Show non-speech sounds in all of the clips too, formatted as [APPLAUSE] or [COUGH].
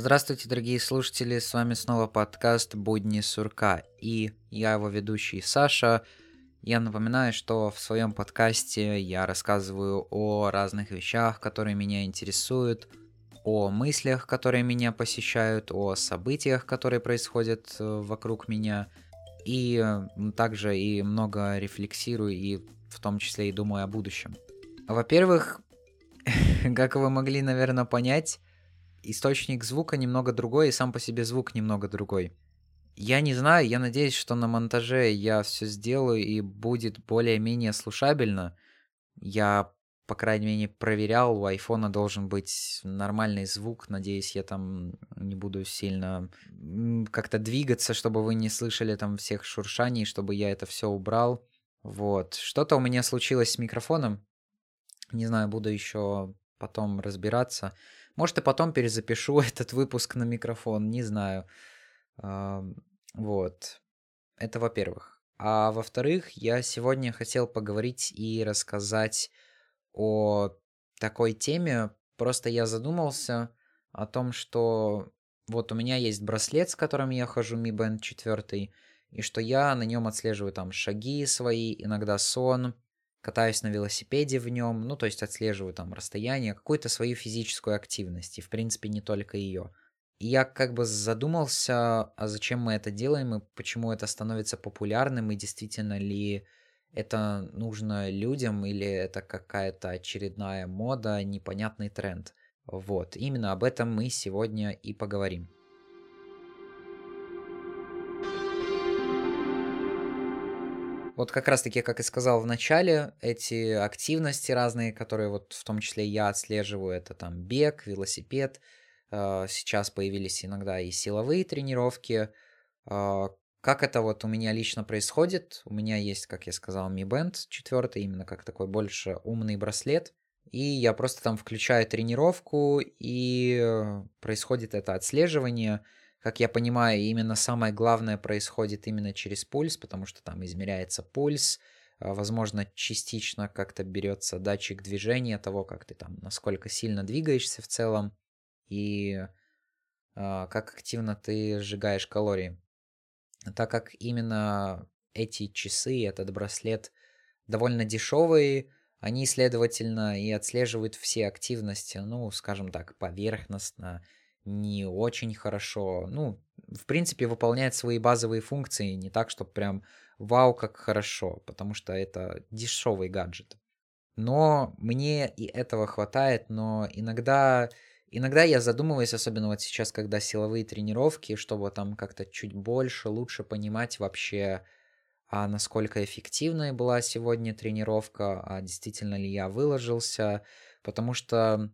Здравствуйте, дорогие слушатели, с вами снова подкаст «Будни сурка» и я его ведущий Саша. Я напоминаю, что в своем подкасте я рассказываю о разных вещах, которые меня интересуют, о мыслях, которые меня посещают, о событиях, которые происходят э, вокруг меня, и также и много рефлексирую, и в том числе и думаю о будущем. Во-первых, [LAUGHS] как вы могли, наверное, понять, источник звука немного другой, и сам по себе звук немного другой. Я не знаю, я надеюсь, что на монтаже я все сделаю и будет более-менее слушабельно. Я, по крайней мере, проверял, у айфона должен быть нормальный звук. Надеюсь, я там не буду сильно как-то двигаться, чтобы вы не слышали там всех шуршаний, чтобы я это все убрал. Вот. Что-то у меня случилось с микрофоном. Не знаю, буду еще потом разбираться. Может, и потом перезапишу [LAUGHS] этот выпуск на микрофон, не знаю. Вот. Это во-первых. А во-вторых, я сегодня хотел поговорить и рассказать о такой теме. Просто я задумался о том, что вот у меня есть браслет, с которым я хожу Mi Band 4, и что я на нем отслеживаю там шаги свои, иногда сон, катаюсь на велосипеде в нем, ну, то есть отслеживаю там расстояние, какую-то свою физическую активность, и, в принципе, не только ее. И я как бы задумался, а зачем мы это делаем, и почему это становится популярным, и действительно ли это нужно людям, или это какая-то очередная мода, непонятный тренд. Вот, именно об этом мы сегодня и поговорим. Вот как раз-таки, как и сказал в начале, эти активности разные, которые вот в том числе я отслеживаю, это там бег, велосипед. А, сейчас появились иногда и силовые тренировки. А, как это вот у меня лично происходит? У меня есть, как я сказал, Mi Band 4, именно как такой больше умный браслет. И я просто там включаю тренировку, и происходит это отслеживание – как я понимаю, именно самое главное происходит именно через пульс, потому что там измеряется пульс, а, возможно, частично как-то берется датчик движения того, как ты там, насколько сильно двигаешься в целом, и а, как активно ты сжигаешь калории. Так как именно эти часы, этот браслет довольно дешевые, они, следовательно, и отслеживают все активности, ну, скажем так, поверхностно, не очень хорошо. Ну, в принципе, выполняет свои базовые функции не так, что прям вау, как хорошо, потому что это дешевый гаджет. Но мне и этого хватает, но иногда, иногда я задумываюсь, особенно вот сейчас, когда силовые тренировки, чтобы там как-то чуть больше, лучше понимать вообще, а насколько эффективной была сегодня тренировка, а действительно ли я выложился, потому что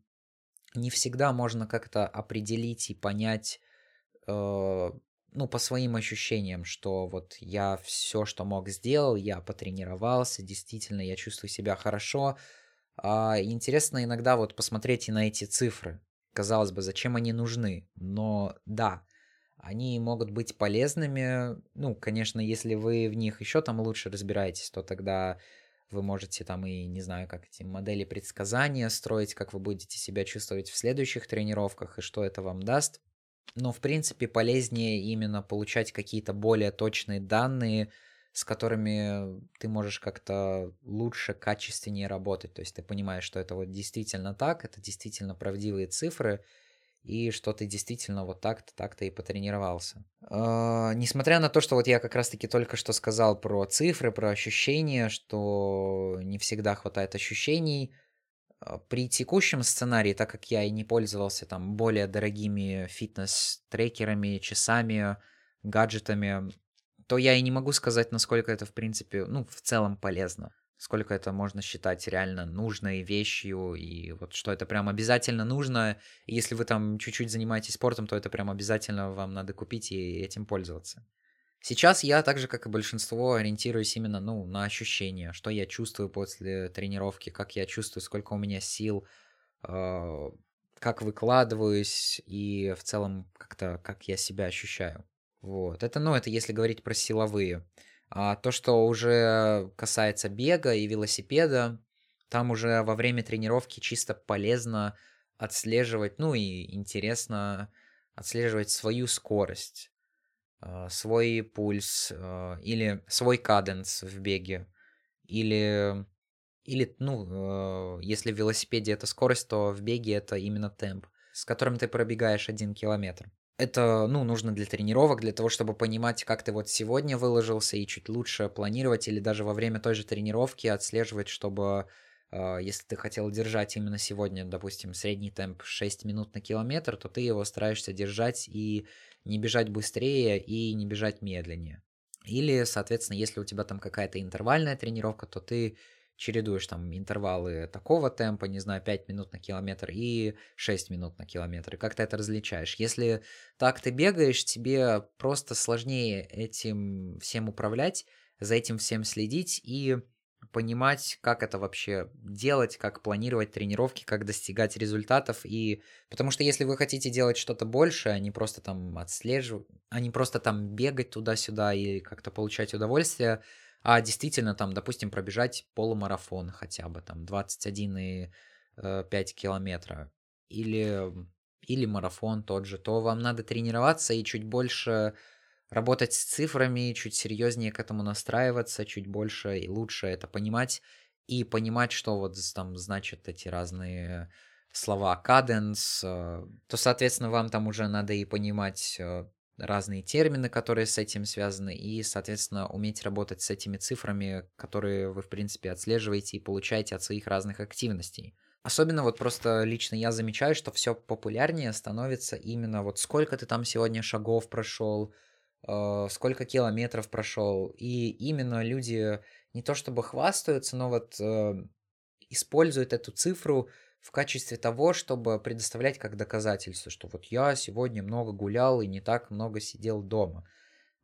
не всегда можно как-то определить и понять, э, ну, по своим ощущениям, что вот я все, что мог, сделал, я потренировался, действительно, я чувствую себя хорошо. А интересно иногда вот посмотреть и на эти цифры. Казалось бы, зачем они нужны? Но да, они могут быть полезными. Ну, конечно, если вы в них еще там лучше разбираетесь, то тогда вы можете там и, не знаю, как эти модели предсказания строить, как вы будете себя чувствовать в следующих тренировках и что это вам даст. Но, в принципе, полезнее именно получать какие-то более точные данные, с которыми ты можешь как-то лучше, качественнее работать. То есть ты понимаешь, что это вот действительно так, это действительно правдивые цифры, и что ты действительно вот так-то, так-то и потренировался. Э, несмотря на то, что вот я как раз-таки только что сказал про цифры, про ощущения, что не всегда хватает ощущений, э, при текущем сценарии, так как я и не пользовался там более дорогими фитнес-трекерами, часами, гаджетами, то я и не могу сказать, насколько это, в принципе, ну, в целом полезно сколько это можно считать реально нужной вещью, и вот что это прям обязательно нужно. И если вы там чуть-чуть занимаетесь спортом, то это прям обязательно вам надо купить и этим пользоваться. Сейчас я, так же как и большинство, ориентируюсь именно ну, на ощущения, что я чувствую после тренировки, как я чувствую, сколько у меня сил, э, как выкладываюсь и в целом как-то как я себя ощущаю. Вот. Это, ну, это если говорить про силовые. А то, что уже касается бега и велосипеда, там уже во время тренировки чисто полезно отслеживать, ну и интересно отслеживать свою скорость, э, свой пульс э, или свой каденс в беге, или, или ну, если в велосипеде это скорость, то в беге это именно темп, с которым ты пробегаешь один километр. Это, ну, нужно для тренировок, для того, чтобы понимать, как ты вот сегодня выложился и чуть лучше планировать или даже во время той же тренировки отслеживать, чтобы а, если ты хотел держать именно сегодня, допустим, средний темп 6 минут на километр, то ты его стараешься держать и не бежать быстрее и не бежать медленнее. Или, соответственно, если у тебя там какая-то интервальная тренировка, то ты чередуешь там интервалы такого темпа, не знаю, 5 минут на километр и 6 минут на километр, и как ты это различаешь. Если так ты бегаешь, тебе просто сложнее этим всем управлять, за этим всем следить и понимать, как это вообще делать, как планировать тренировки, как достигать результатов. И потому что если вы хотите делать что-то большее, а не просто там отслеживать, а не просто там бегать туда-сюда и как-то получать удовольствие, а действительно там, допустим, пробежать полумарафон хотя бы там 21,5 э, километра или, или марафон тот же, то вам надо тренироваться и чуть больше работать с цифрами, чуть серьезнее к этому настраиваться, чуть больше и лучше это понимать и понимать, что вот там значат эти разные слова каденс, э, то, соответственно, вам там уже надо и понимать э, разные термины, которые с этим связаны, и, соответственно, уметь работать с этими цифрами, которые вы, в принципе, отслеживаете и получаете от своих разных активностей. Особенно вот просто лично я замечаю, что все популярнее становится именно вот сколько ты там сегодня шагов прошел, э, сколько километров прошел. И именно люди не то чтобы хвастаются, но вот э, используют эту цифру в качестве того, чтобы предоставлять как доказательство, что вот я сегодня много гулял и не так много сидел дома.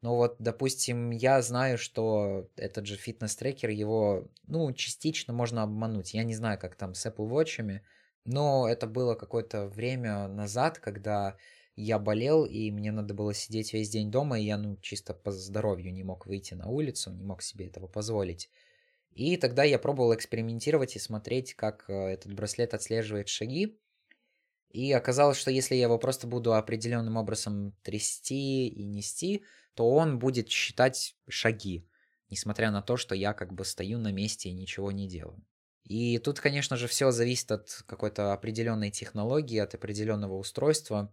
Но вот, допустим, я знаю, что этот же фитнес-трекер, его, ну, частично можно обмануть. Я не знаю, как там с Apple Watch, но это было какое-то время назад, когда я болел, и мне надо было сидеть весь день дома, и я, ну, чисто по здоровью не мог выйти на улицу, не мог себе этого позволить. И тогда я пробовал экспериментировать и смотреть, как э, этот браслет отслеживает шаги. И оказалось, что если я его просто буду определенным образом трясти и нести, то он будет считать шаги, несмотря на то, что я как бы стою на месте и ничего не делаю. И тут, конечно же, все зависит от какой-то определенной технологии, от определенного устройства.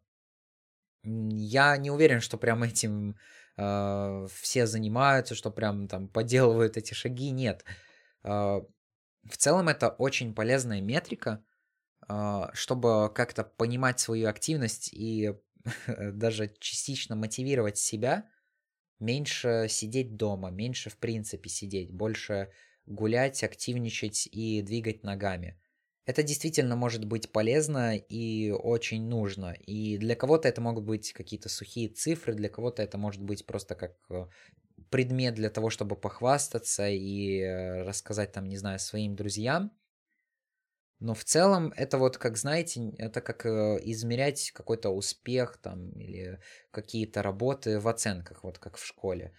Я не уверен, что прям этим э, все занимаются, что прям там поделывают эти шаги. Нет. Э, в целом это очень полезная метрика, э, чтобы как-то понимать свою активность и [LAUGHS] даже частично мотивировать себя меньше сидеть дома, меньше в принципе сидеть, больше гулять, активничать и двигать ногами это действительно может быть полезно и очень нужно. И для кого-то это могут быть какие-то сухие цифры, для кого-то это может быть просто как э, предмет для того, чтобы похвастаться и э, рассказать там, не знаю, своим друзьям. Но в целом это вот, как знаете, это как э, измерять какой-то успех там или какие-то работы в оценках, вот как в школе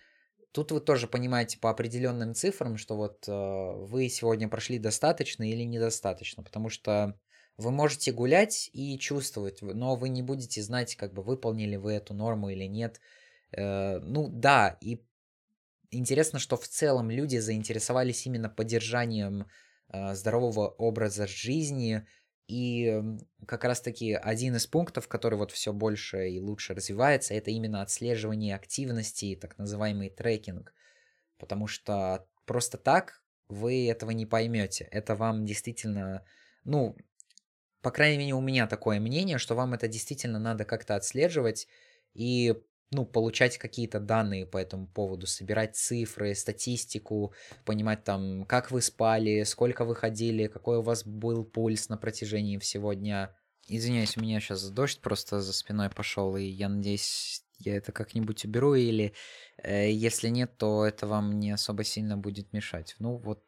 тут вы тоже понимаете по определенным цифрам, что вот э, вы сегодня прошли достаточно или недостаточно, потому что вы можете гулять и чувствовать, но вы не будете знать, как бы выполнили вы эту норму или нет. Ну да, и интересно, что в целом люди заинтересовались именно поддержанием э, здорового образа жизни, и как раз-таки один из пунктов, который вот все больше и лучше развивается, это именно отслеживание активности, так называемый трекинг. Потому что просто так вы этого не поймете. Это вам действительно, ну, по крайней мере, у меня такое мнение, что вам это действительно надо как-то отслеживать и ну, получать какие-то данные по этому поводу, собирать цифры, статистику, понимать там, как вы спали, сколько вы ходили, какой у вас был пульс на протяжении всего дня. Извиняюсь, у меня сейчас дождь просто за спиной пошел, и я надеюсь, я это как-нибудь уберу, или э, если нет, то это вам не особо сильно будет мешать. Ну, вот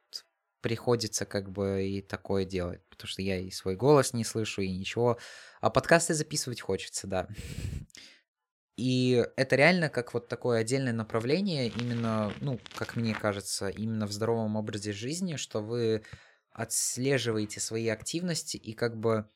приходится как бы и такое делать, потому что я и свой голос не слышу, и ничего. А подкасты записывать хочется, да. [LAUGHS] И это реально как вот такое отдельное направление, именно, ну, как мне кажется, именно в здоровом образе жизни, что вы отслеживаете свои активности и как бы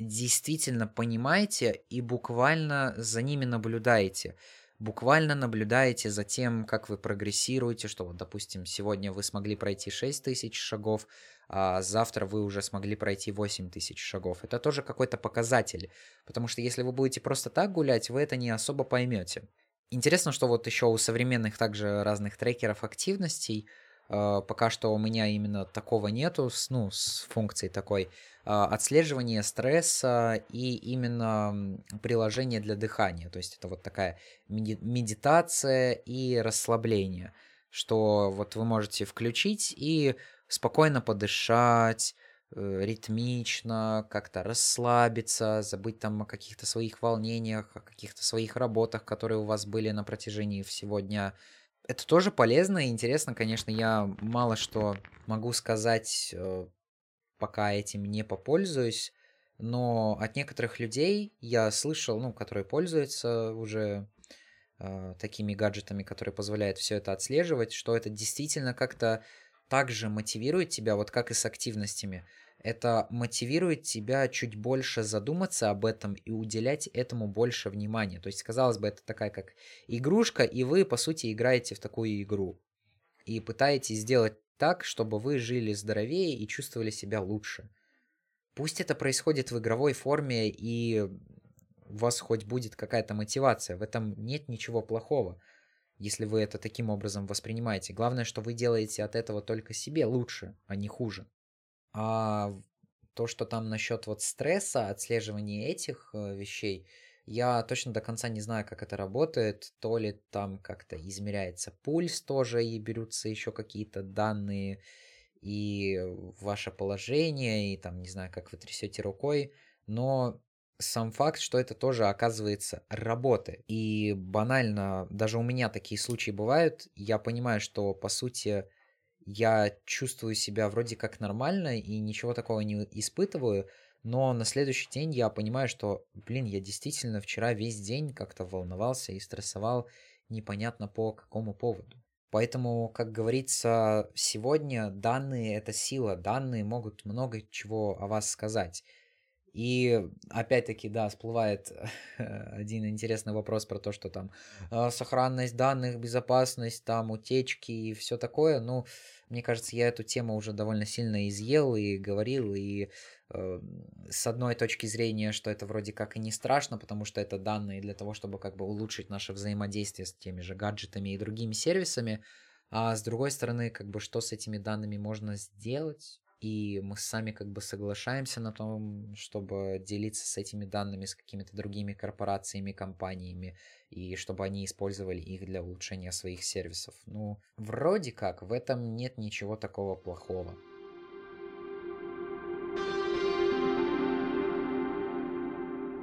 действительно понимаете и буквально за ними наблюдаете. Буквально наблюдаете за тем, как вы прогрессируете, что вот, допустим, сегодня вы смогли пройти 6 тысяч шагов, а завтра вы уже смогли пройти 8 тысяч шагов. Это тоже какой-то показатель, потому что если вы будете просто так гулять, вы это не особо поймете. Интересно, что вот еще у современных также разных трекеров активностей э, пока что у меня именно такого нету, ну, с функцией такой э, отслеживания стресса и именно приложение для дыхания. То есть это вот такая медитация и расслабление, что вот вы можете включить и спокойно подышать, э, ритмично, как-то расслабиться, забыть там о каких-то своих волнениях, о каких-то своих работах, которые у вас были на протяжении всего дня. Это тоже полезно и интересно, конечно, я мало что могу сказать, э, пока этим не попользуюсь, но от некоторых людей я слышал, ну, которые пользуются уже э, такими гаджетами, которые позволяют все это отслеживать, что это действительно как-то также мотивирует тебя, вот как и с активностями. Это мотивирует тебя чуть больше задуматься об этом и уделять этому больше внимания. То есть, казалось бы, это такая как игрушка, и вы, по сути, играете в такую игру. И пытаетесь сделать так, чтобы вы жили здоровее и чувствовали себя лучше. Пусть это происходит в игровой форме, и у вас хоть будет какая-то мотивация. В этом нет ничего плохого если вы это таким образом воспринимаете. Главное, что вы делаете от этого только себе лучше, а не хуже. А то, что там насчет вот стресса, отслеживания этих э, вещей, я точно до конца не знаю, как это работает. То ли там как-то измеряется пульс тоже, и берутся еще какие-то данные, и ваше положение, и там, не знаю, как вы трясете рукой. Но сам факт, что это тоже оказывается работает. И банально, даже у меня такие случаи бывают, я понимаю, что по сути я чувствую себя вроде как нормально и ничего такого не испытываю, но на следующий день я понимаю, что, блин, я действительно вчера весь день как-то волновался и стрессовал непонятно по какому поводу. Поэтому, как говорится, сегодня данные – это сила, данные могут много чего о вас сказать. И опять-таки, да, всплывает [LAUGHS] один интересный вопрос про то, что там э, сохранность данных, безопасность, там утечки и все такое. Ну, мне кажется, я эту тему уже довольно сильно изъел и говорил, и э, с одной точки зрения, что это вроде как и не страшно, потому что это данные для того, чтобы как бы улучшить наше взаимодействие с теми же гаджетами и другими сервисами, а с другой стороны, как бы что с этими данными можно сделать? И мы сами как бы соглашаемся на том, чтобы делиться с этими данными с какими-то другими корпорациями, компаниями, и чтобы они использовали их для улучшения своих сервисов. Ну, вроде как, в этом нет ничего такого плохого.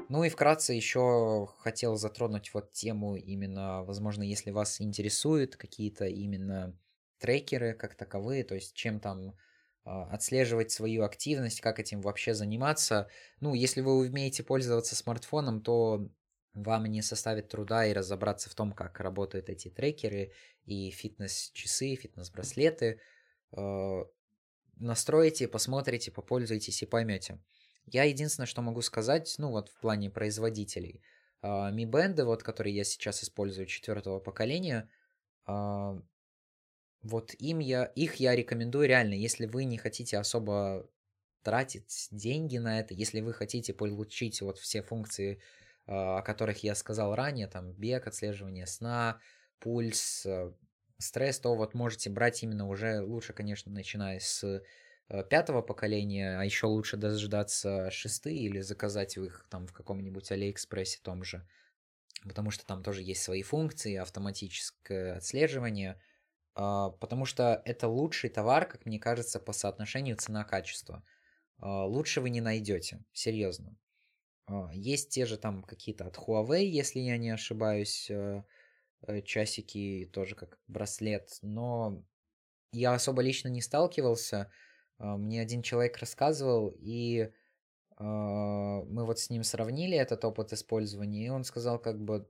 Ну и вкратце еще хотел затронуть вот тему именно, возможно, если вас интересуют какие-то именно трекеры как таковые, то есть чем там отслеживать свою активность, как этим вообще заниматься. Ну, если вы умеете пользоваться смартфоном, то вам не составит труда и разобраться в том, как работают эти трекеры и фитнес-часы, фитнес-браслеты. А, настроите, посмотрите, попользуйтесь и поймете. Я единственное, что могу сказать, ну вот в плане производителей. Mi а, Band, вот, которые я сейчас использую четвертого поколения, вот им я, их я рекомендую реально, если вы не хотите особо тратить деньги на это, если вы хотите получить вот все функции, а, о которых я сказал ранее, там бег, отслеживание сна, пульс, э, стресс, то вот можете брать именно уже лучше, конечно, начиная с э, пятого поколения, а еще лучше дождаться шесты или заказать их там в каком-нибудь Алиэкспрессе том же, потому что там тоже есть свои функции, автоматическое отслеживание – потому что это лучший товар, как мне кажется, по соотношению цена-качество. А, лучше вы не найдете, серьезно. А, есть те же там какие-то от Huawei, если я не ошибаюсь, э, э, часики тоже как браслет, но я особо лично не сталкивался. Мне один человек рассказывал, и мы вот с ним сравнили этот опыт использования, и он сказал как бы,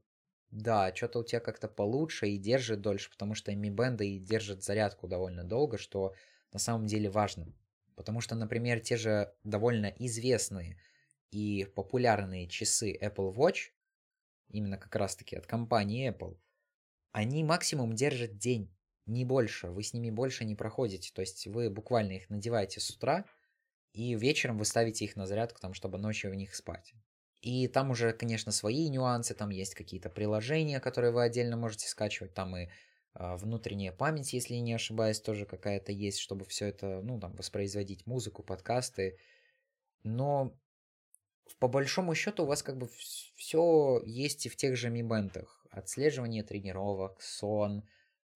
да, что-то у тебя как-то получше и держит дольше, потому что Mi Band и держит зарядку довольно долго, что на самом деле важно. Потому что, например, те же довольно известные и популярные часы Apple Watch, именно как раз-таки от компании Apple, они максимум держат день, не больше. Вы с ними больше не проходите. То есть вы буквально их надеваете с утра, и вечером вы ставите их на зарядку, там, чтобы ночью в них спать. И там уже, конечно, свои нюансы, там есть какие-то приложения, которые вы отдельно можете скачивать, там и э, внутренняя память, если не ошибаюсь, тоже какая-то есть, чтобы все это, ну, там, воспроизводить музыку, подкасты. Но по большому счету у вас как бы все есть и в тех же Mi. Отслеживание тренировок, сон,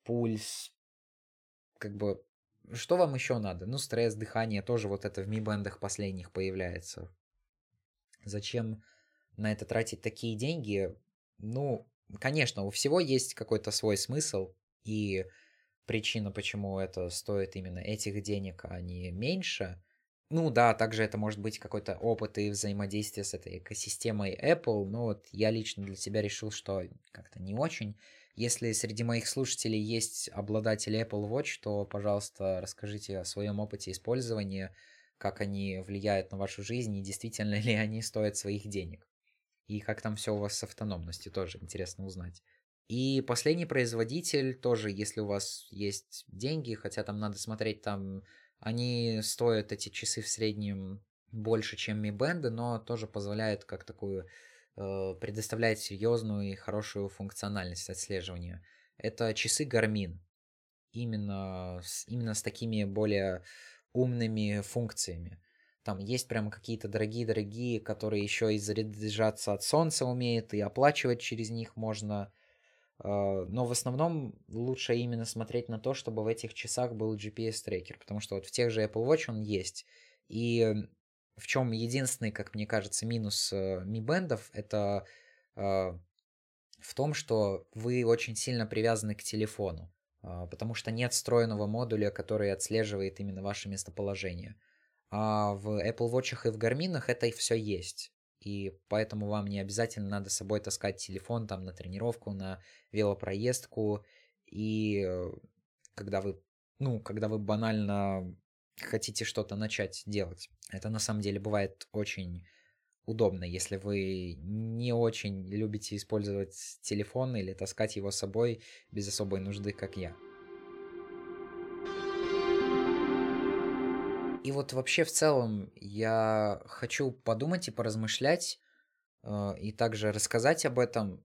пульс. Как бы, что вам еще надо? Ну, стресс, дыхание тоже вот это в Mi последних появляется. Зачем на это тратить такие деньги? Ну, конечно, у всего есть какой-то свой смысл, и причина, почему это стоит именно этих денег, а не меньше – ну да, также это может быть какой-то опыт и взаимодействие с этой экосистемой Apple, но вот я лично для себя решил, что как-то не очень. Если среди моих слушателей есть обладатели Apple Watch, то, пожалуйста, расскажите о своем опыте использования, как они влияют на вашу жизнь и действительно [LAUGHS] ли они стоят своих денег. И как там все у вас с автономностью, тоже интересно узнать. И последний производитель тоже, если у вас есть деньги, хотя там надо смотреть там они стоят, эти часы, в среднем больше, чем Mi Band, но тоже позволяют как такую э, предоставлять серьезную и хорошую функциональность отслеживания. Это часы Garmin. Именно с, именно с такими более умными функциями. Там есть прям какие-то дорогие-дорогие, которые еще и заряжаться от солнца умеют, и оплачивать через них можно. А, но в основном лучше именно смотреть на то, чтобы в этих часах был GPS-трекер, потому что вот в тех же Apple Watch он есть. И в чем единственный, как мне кажется, минус э, Mi Band, это а, в том, что вы очень сильно привязаны к телефону, а, потому что нет встроенного модуля, который отслеживает именно ваше местоположение. А в Apple Watch и в Garmin это все есть и поэтому вам не обязательно надо с собой таскать телефон там на тренировку, на велопроездку, и э, когда вы, ну, когда вы банально хотите что-то начать делать. Это на самом деле бывает очень удобно, если вы не очень любите использовать телефон или таскать его с собой без особой нужды, как я. И вот вообще в целом я хочу подумать и поразмышлять, э, и также рассказать об этом.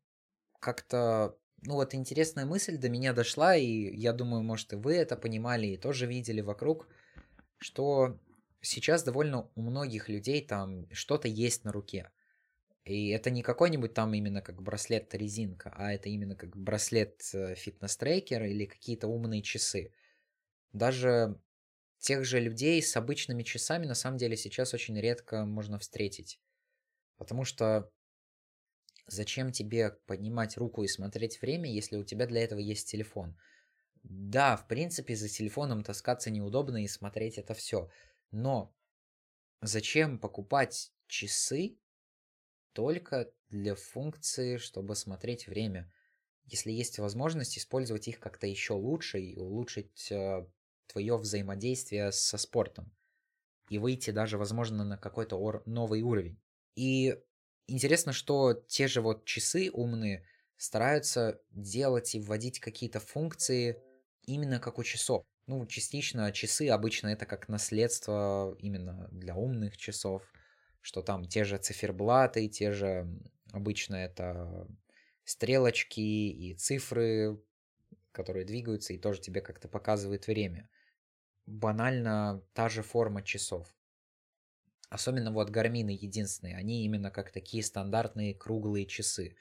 Как-то, ну вот интересная мысль до меня дошла, и я думаю, может и вы это понимали и тоже видели вокруг, что сейчас довольно у многих людей там что-то есть на руке. И это не какой-нибудь там именно как браслет-резинка, а это именно как браслет-фитнес-трекер э, или какие-то умные часы. Даже тех же людей с обычными часами на самом деле сейчас очень редко можно встретить. Потому что зачем тебе поднимать руку и смотреть время, если у тебя для этого есть телефон? Да, в принципе, за телефоном таскаться неудобно и смотреть это все. Но зачем покупать часы только для функции, чтобы смотреть время? Если есть возможность использовать их как-то еще лучше и улучшить э, твое взаимодействие со спортом и выйти даже, возможно, на какой-то ор- новый уровень. И интересно, что те же вот часы умные стараются делать и вводить какие-то функции именно как у часов. Ну, частично часы обычно это как наследство именно для умных часов, что там те же циферблаты, те же обычно это стрелочки и цифры, которые двигаются и тоже тебе как-то показывают время банально та же форма часов. Особенно вот гармины единственные, они именно как такие стандартные круглые часы.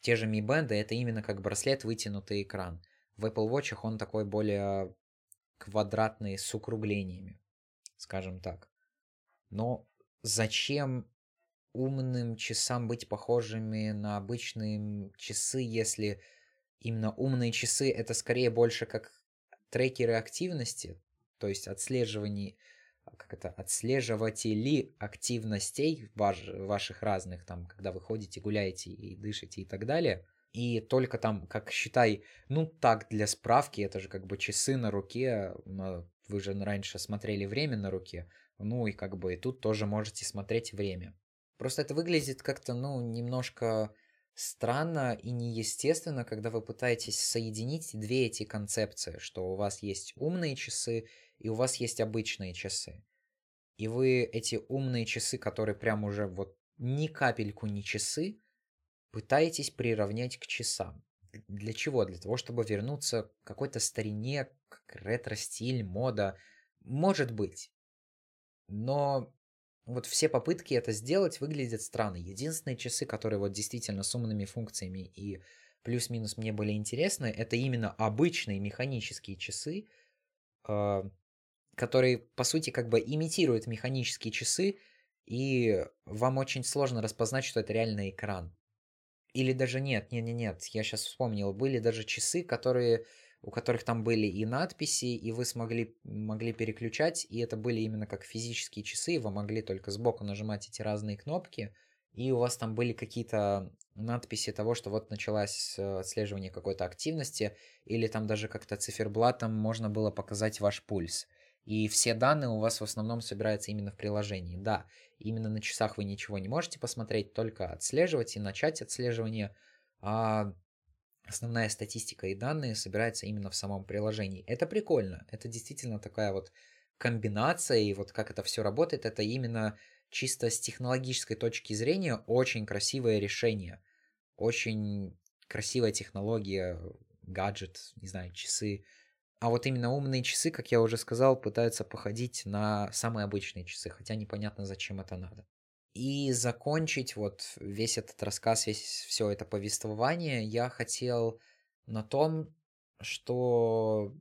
Те же Mi Band это именно как браслет вытянутый экран. В Apple Watch он такой более квадратный с укруглениями, скажем так. Но зачем умным часам быть похожими на обычные часы, если именно умные часы это скорее больше как трекеры активности, то есть отслеживание, а, как это, отслеживатели активностей ваш, ваших разных, там, когда вы ходите, гуляете и дышите и так далее. И только там, как считай, ну так, для справки, это же как бы часы на руке, вы же раньше смотрели время на руке, ну и как бы и тут тоже можете смотреть время. Просто это выглядит как-то, ну, немножко странно и неестественно, когда вы пытаетесь соединить две эти концепции, что у вас есть умные часы и у вас есть обычные часы. И вы эти умные часы, которые прям уже вот ни капельку не часы, пытаетесь приравнять к часам. Для чего? Для того, чтобы вернуться к какой-то старине, к ретро-стиль, мода. Может быть. Но вот все попытки это сделать выглядят странно. Единственные часы, которые вот действительно с умными функциями и плюс-минус мне были интересны, это именно обычные механические часы, э, которые, по сути, как бы имитируют механические часы, и вам очень сложно распознать, что это реально экран. Или даже нет, нет, нет, нет, я сейчас вспомнил, были даже часы, которые у которых там были и надписи, и вы смогли могли переключать, и это были именно как физические часы, вы могли только сбоку нажимать эти разные кнопки, и у вас там были какие-то надписи того, что вот началось э, отслеживание какой-то активности, или там даже как-то циферблатом можно было показать ваш пульс. И все данные у вас в основном собираются именно в приложении. Да, именно на часах вы ничего не можете посмотреть, только отслеживать и начать отслеживание. А основная статистика и данные собираются именно в самом приложении. Это прикольно. Это действительно такая вот комбинация, и вот как это все работает, это именно чисто с технологической точки зрения очень красивое решение. Очень красивая технология, гаджет, не знаю, часы. А вот именно умные часы, как я уже сказал, пытаются походить на самые обычные часы, хотя непонятно, зачем это надо. И закончить вот весь этот рассказ, весь все это повествование я хотел на том, что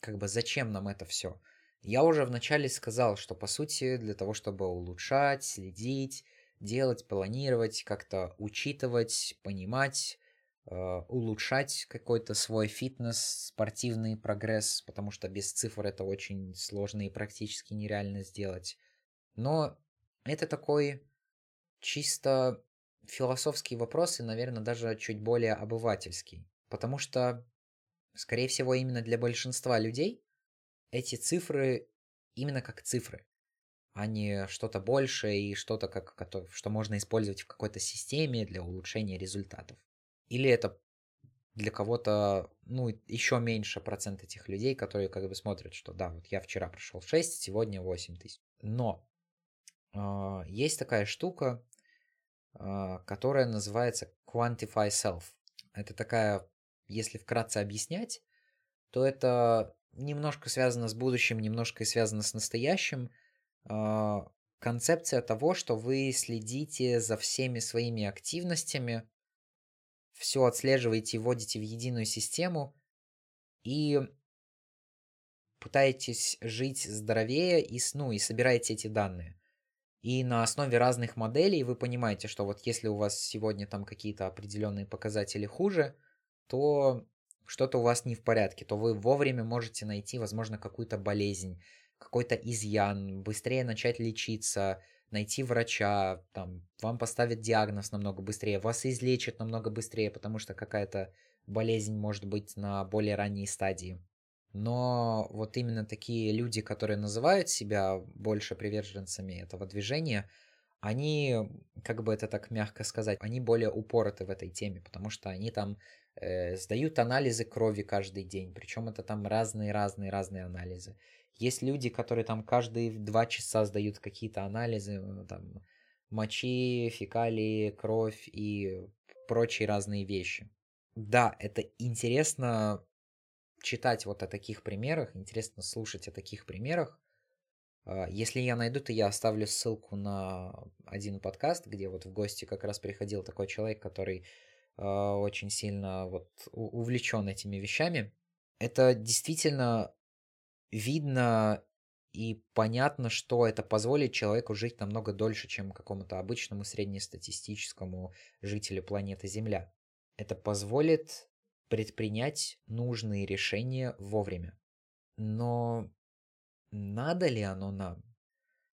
как бы зачем нам это все. Я уже вначале сказал, что по сути для того, чтобы улучшать, следить, делать, планировать, как-то учитывать, понимать, улучшать какой-то свой фитнес, спортивный прогресс, потому что без цифр это очень сложно и практически нереально сделать. Но это такой чисто философский вопрос и, наверное, даже чуть более обывательский. Потому что, скорее всего, именно для большинства людей эти цифры именно как цифры, а не что-то большее и что-то, как, что можно использовать в какой-то системе для улучшения результатов. Или это для кого-то, ну, еще меньше процент этих людей, которые как бы смотрят, что да, вот я вчера прошел 6, сегодня 8 тысяч. Но а, есть такая штука, а, которая называется Quantify Self. Это такая, если вкратце объяснять, то это немножко связано с будущим, немножко связано с настоящим. А, концепция того, что вы следите за всеми своими активностями, все отслеживаете, вводите в единую систему и пытаетесь жить здоровее и, ну, и собираете эти данные. И на основе разных моделей вы понимаете, что вот если у вас сегодня там какие-то определенные показатели хуже, то что-то у вас не в порядке, то вы вовремя можете найти, возможно, какую-то болезнь, какой-то изъян, быстрее начать лечиться, найти врача, там, вам поставят диагноз намного быстрее, вас излечат намного быстрее, потому что какая-то болезнь может быть на более ранней стадии. Но вот именно такие люди, которые называют себя больше приверженцами этого движения, они, как бы это так мягко сказать, они более упороты в этой теме, потому что они там э, сдают анализы крови каждый день, причем это там разные-разные-разные анализы. Есть люди, которые там каждые два часа сдают какие-то анализы, э, там, мочи, фекалии, кровь и прочие разные вещи. Да, это интересно читать вот о таких примерах, интересно слушать о таких примерах. А, если я найду, то я оставлю ссылку на один подкаст, где вот в гости как раз приходил такой человек, который а, очень сильно вот увлечен этими вещами. Это действительно видно и понятно, что это позволит человеку жить намного дольше, чем какому-то обычному среднестатистическому жителю планеты Земля. Это позволит предпринять нужные решения вовремя. Но надо ли оно нам?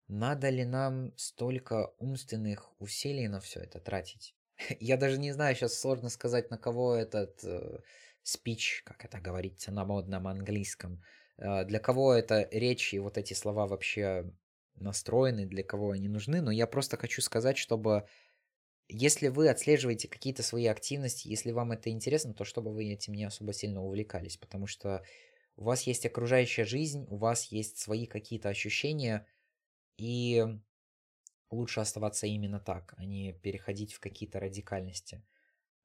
Надо ли нам столько умственных усилий на все это тратить? [LAUGHS] Я даже не знаю, сейчас сложно сказать, на кого этот э, спич, как это говорится на модном английском, для кого эта речь и вот эти слова вообще настроены, для кого они нужны, но я просто хочу сказать, чтобы если вы отслеживаете какие-то свои активности, если вам это интересно, то чтобы вы этим не особо сильно увлекались, потому что у вас есть окружающая жизнь, у вас есть свои какие-то ощущения, и лучше оставаться именно так, а не переходить в какие-то радикальности.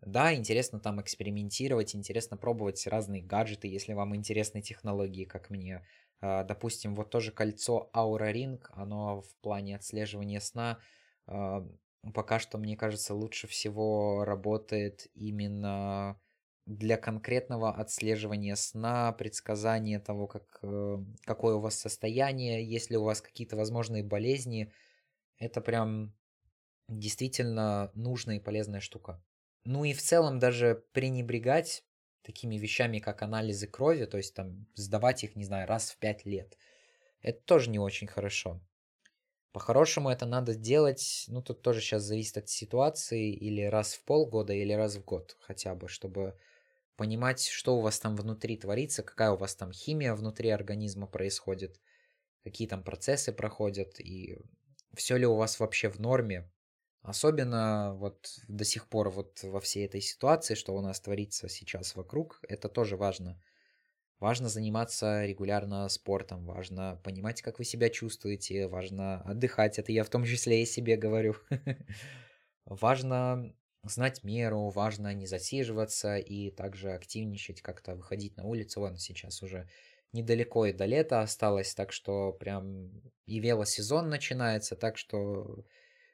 Да, интересно там экспериментировать, интересно пробовать разные гаджеты, если вам интересны технологии, как мне. А, допустим, вот тоже кольцо Aura Ring, оно в плане отслеживания сна а, пока что, мне кажется, лучше всего работает именно для конкретного отслеживания сна, предсказания того, как, э, какое у вас состояние, есть ли у вас какие-то возможные болезни. Это прям действительно нужная и полезная штука. Ну и в целом даже пренебрегать такими вещами, как анализы крови, то есть там сдавать их, не знаю, раз в пять лет, это тоже не очень хорошо. По-хорошему это надо делать, ну тут тоже сейчас зависит от ситуации, или раз в полгода, или раз в год хотя бы, чтобы понимать, что у вас там внутри творится, какая у вас там химия внутри организма происходит, какие там процессы проходят, и все ли у вас вообще в норме. Особенно вот до сих пор вот во всей этой ситуации, что у нас творится сейчас вокруг, это тоже важно. Важно заниматься регулярно спортом, важно понимать, как вы себя чувствуете, важно отдыхать, это я в том числе и себе говорю. [LAUGHS] Важно знать меру, важно не засиживаться и также активничать, как-то выходить на улицу. Вон сейчас уже недалеко и до лета осталось, так что прям и велосезон начинается, так что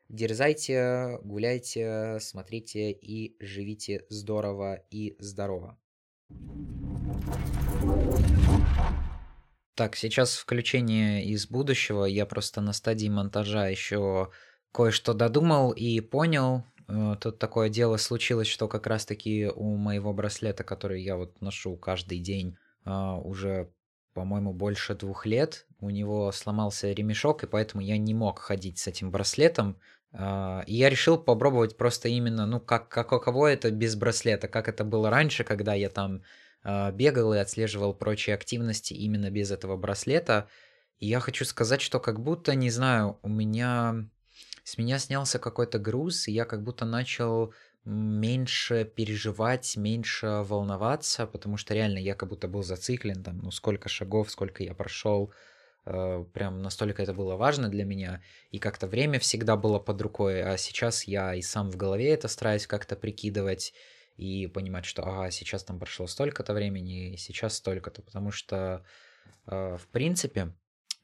дерзайте, гуляйте, смотрите и живите здорово и здорово. Так, сейчас включение из будущего. Я просто на стадии монтажа еще кое-что додумал и понял. Э, тут такое дело случилось, что как раз-таки у моего браслета, который я вот ношу каждый день, а, уже, по-моему, больше двух лет, у него сломался ремешок, и поэтому я не мог ходить с этим браслетом. А, и я решил попробовать просто именно, ну, как, как каково это без браслета, как это было раньше, когда я там а, бегал и отслеживал прочие активности именно без этого браслета. И я хочу сказать, что как будто, не знаю, у меня... С меня снялся какой-то груз, и я как будто начал меньше переживать, меньше волноваться, потому что реально я как будто был зациклен, там, ну, сколько шагов, сколько я прошел, прям настолько это было важно для меня, и как-то время всегда было под рукой, а сейчас я и сам в голове это стараюсь как-то прикидывать, и понимать, что ага, сейчас там прошло столько-то времени, и сейчас столько-то, потому что, э, в принципе,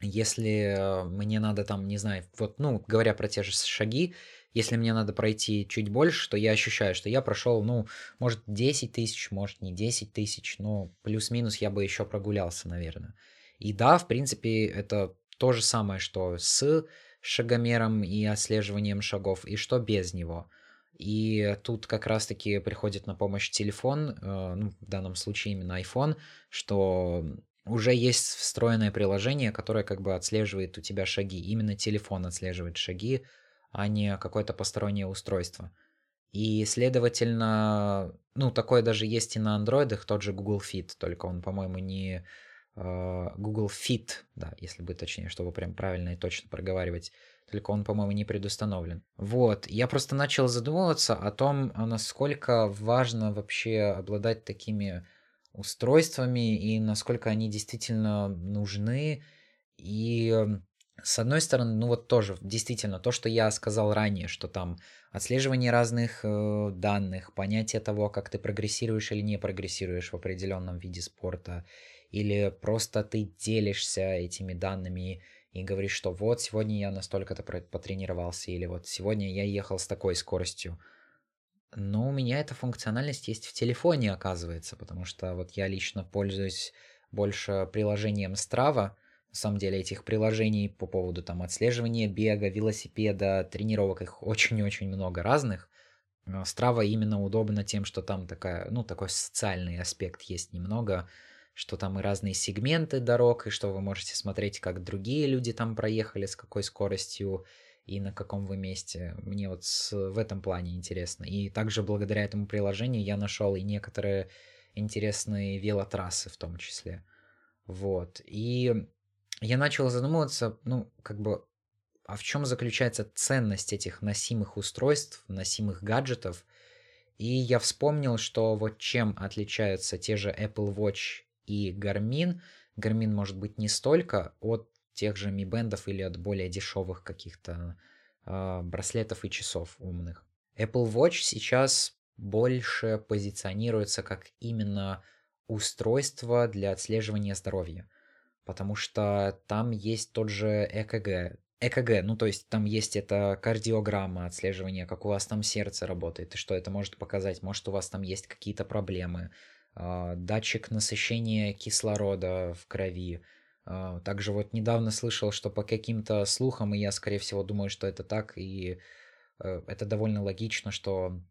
если мне надо там, не знаю, вот, ну, говоря про те же шаги, если мне надо пройти чуть больше, то я ощущаю, что я прошел, ну, может, 10 тысяч, может, не 10 тысяч, но плюс-минус я бы еще прогулялся, наверное. И да, в принципе, это то же самое, что с шагомером и отслеживанием шагов, и что без него – и тут как раз-таки приходит на помощь телефон, э, ну, в данном случае именно iPhone, что уже есть встроенное приложение, которое как бы отслеживает у тебя шаги. Именно телефон отслеживает шаги, а не какое-то постороннее устройство. И, следовательно, ну, такое даже есть и на андроидах, тот же Google Fit, только он, по-моему, не Google Fit, да, если быть точнее, чтобы прям правильно и точно проговаривать только он, по-моему, не предустановлен. Вот, я просто начал задумываться о том, а насколько важно вообще обладать такими устройствами и насколько они действительно нужны. И с одной стороны, ну вот тоже, действительно, то, что я сказал ранее, что там отслеживание разных э, данных, понятие того, как ты прогрессируешь или не прогрессируешь в определенном виде спорта, или просто ты делишься этими данными и говоришь, что вот сегодня я настолько-то потренировался, или вот сегодня я ехал с такой скоростью. Но у меня эта функциональность есть в телефоне, оказывается, потому что вот я лично пользуюсь больше приложением Strava. На самом деле этих приложений по поводу там отслеживания бега, велосипеда, тренировок, их очень-очень много разных. Strava именно удобно тем, что там такая, ну, такой социальный аспект есть немного что там и разные сегменты дорог, и что вы можете смотреть, как другие люди там проехали, с какой скоростью и на каком вы месте. Мне вот с, в этом плане интересно. И также благодаря этому приложению я нашел и некоторые интересные велотрассы в том числе. Вот. И я начал задумываться, ну, как бы, а в чем заключается ценность этих носимых устройств, носимых гаджетов. И я вспомнил, что вот чем отличаются те же Apple Watch и Garmin. Garmin может быть не столько от тех же Band или от более дешевых каких-то э, браслетов и часов умных. Apple Watch сейчас больше позиционируется как именно устройство для отслеживания здоровья, потому что там есть тот же ЭКГ, ЭКГ, ну то есть там есть эта кардиограмма отслеживания, как у вас там сердце работает, и что это может показать, может у вас там есть какие-то проблемы, датчик насыщения кислорода в крови. А, также вот недавно слышал, что по каким-то слухам, и я скорее всего думаю, что это так, и э, это довольно логично, что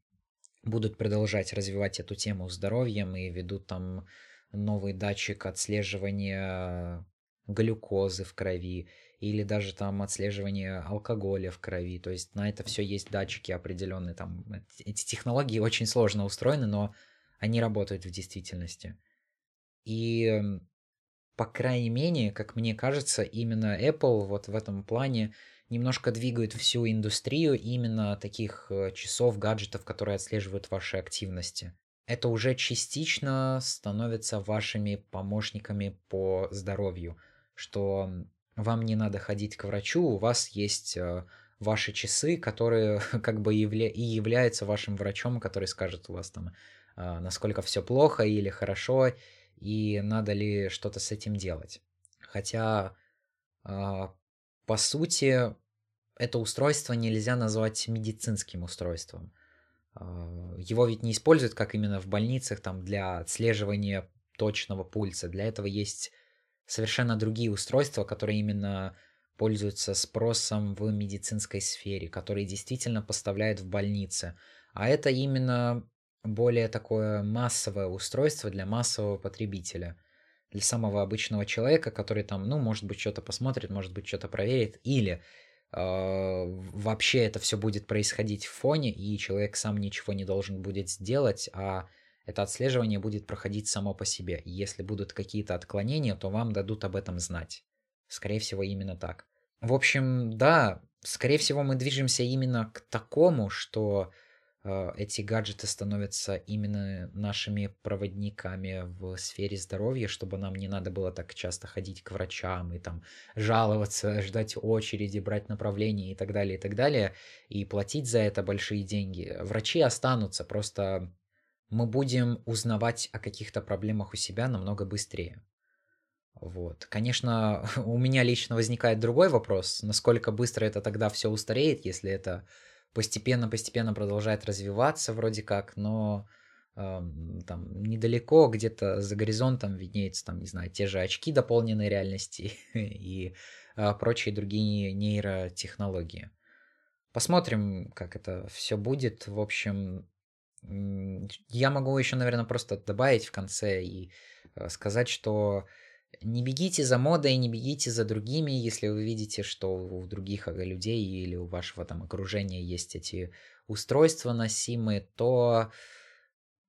будут продолжать развивать эту тему здоровьем и ведут там новый датчик отслеживания глюкозы в крови или даже там отслеживание алкоголя в крови. То есть на это все есть датчики определенные. Там эти технологии очень сложно устроены, но они работают в действительности. И по крайней мере, как мне кажется, именно Apple вот в этом плане немножко двигают всю индустрию именно таких э, часов, гаджетов, которые отслеживают ваши активности. Это уже частично становится вашими помощниками по здоровью, что вам не надо ходить к врачу, у вас есть э, ваши часы, которые [LAUGHS] как бы явля- и являются вашим врачом, который скажет у вас там, насколько все плохо или хорошо, и надо ли что-то с этим делать. Хотя, по сути, это устройство нельзя назвать медицинским устройством. А, его ведь не используют как именно в больницах там для отслеживания точного пульса. Для этого есть совершенно другие устройства, которые именно пользуются спросом в медицинской сфере, которые действительно поставляют в больницы. А это именно более такое массовое устройство для массового потребителя. Для самого обычного человека, который там, ну, может быть, что-то посмотрит, может быть, что-то проверит, или а, вообще это все будет происходить в фоне, и человек сам ничего не должен будет сделать, а это отслеживание будет проходить само по себе. И если будут какие-то отклонения, то вам дадут об этом знать. Скорее всего, именно так. В общем, да, скорее всего, мы движемся именно к такому, что Э, эти гаджеты становятся именно нашими проводниками в сфере здоровья, чтобы нам не надо было так часто ходить к врачам и там жаловаться, [LAUGHS] ждать очереди, брать направление и так далее, и так далее, и платить за это большие деньги. Врачи останутся, просто мы будем узнавать о каких-то проблемах у себя намного быстрее. Вот. Конечно, [LAUGHS] у меня лично возникает другой вопрос, насколько быстро это тогда все устареет, если это постепенно-постепенно продолжает развиваться вроде как, но э, там недалеко, где-то за горизонтом виднеются там, не знаю, те же очки дополненной реальности [LAUGHS] и э, прочие другие нейротехнологии. Посмотрим, как это все будет. В общем, я могу еще, наверное, просто добавить в конце и э, сказать, что не бегите за модой, не бегите за другими, если вы видите, что у других людей или у вашего там окружения есть эти устройства носимые, то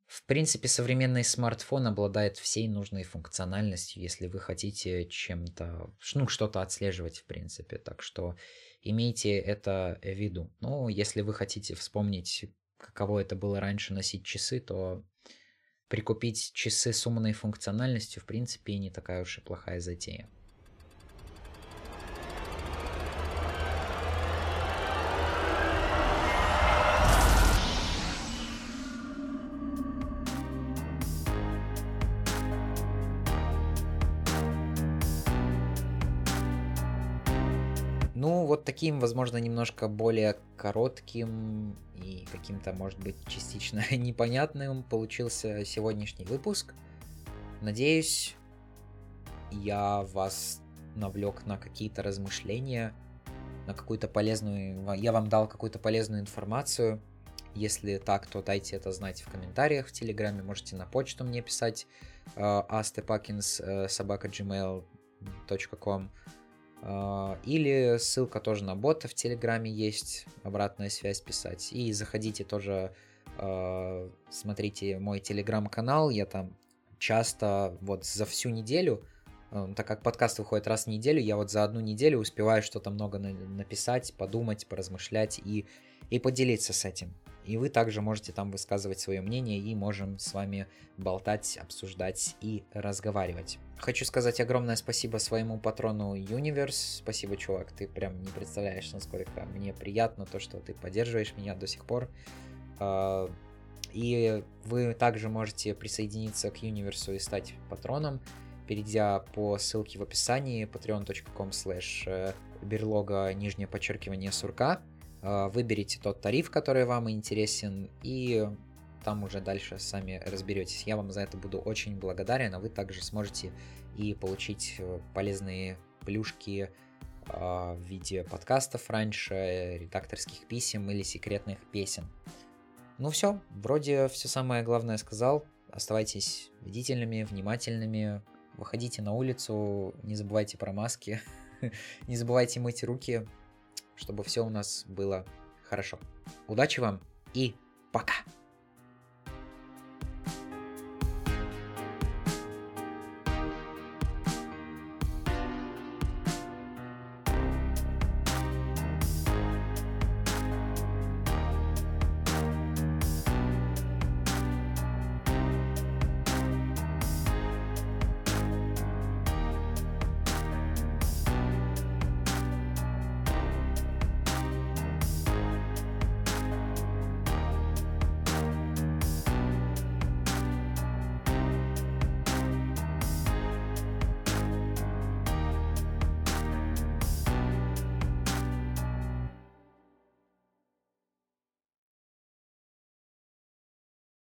в принципе современный смартфон обладает всей нужной функциональностью, если вы хотите чем-то, ну, что-то отслеживать в принципе. Так что имейте это в виду. Ну, если вы хотите вспомнить, каково это было раньше носить часы, то прикупить часы с умной функциональностью в принципе не такая уж и плохая затея. Таким, возможно, немножко более коротким и каким-то, может быть, частично [LAUGHS] непонятным получился сегодняшний выпуск. Надеюсь, я вас навлек на какие-то размышления, на какую-то полезную... Я вам дал какую-то полезную информацию. Если так, то дайте это знать в комментариях в Телеграме. Можете на почту мне писать uh, astepakins.gmail.com а, или ссылка тоже на бота в Телеграме есть, обратная связь писать. И заходите тоже, а, смотрите мой Телеграм-канал, я там часто вот за всю неделю Э, так как подкаст выходит раз в неделю, я вот за одну неделю успеваю что-то много написать, подумать, поразмышлять и, и поделиться с этим. И вы также можете там высказывать свое мнение, и можем с вами болтать, обсуждать и разговаривать. Хочу сказать огромное спасибо своему патрону Universe. Спасибо, чувак, ты прям не представляешь, насколько мне приятно то, что ты поддерживаешь меня до сих пор. А, и вы также можете присоединиться к Universe и стать патроном, перейдя по ссылке в описании patreon.com slash э, берлога нижнее подчеркивание сурка. А, выберите тот тариф, который вам интересен, и там уже дальше сами разберетесь. Я вам за это буду очень благодарен, а вы также сможете и получить э, полезные плюшки а, в виде подкастов раньше, редакторских писем или секретных песен. Ну все, вроде все самое главное сказал. Оставайтесь бдительными, внимательными, выходите на улицу, не забывайте про маски, [LAUGHS] не забывайте мыть руки, чтобы все у нас было хорошо. Удачи вам и пока!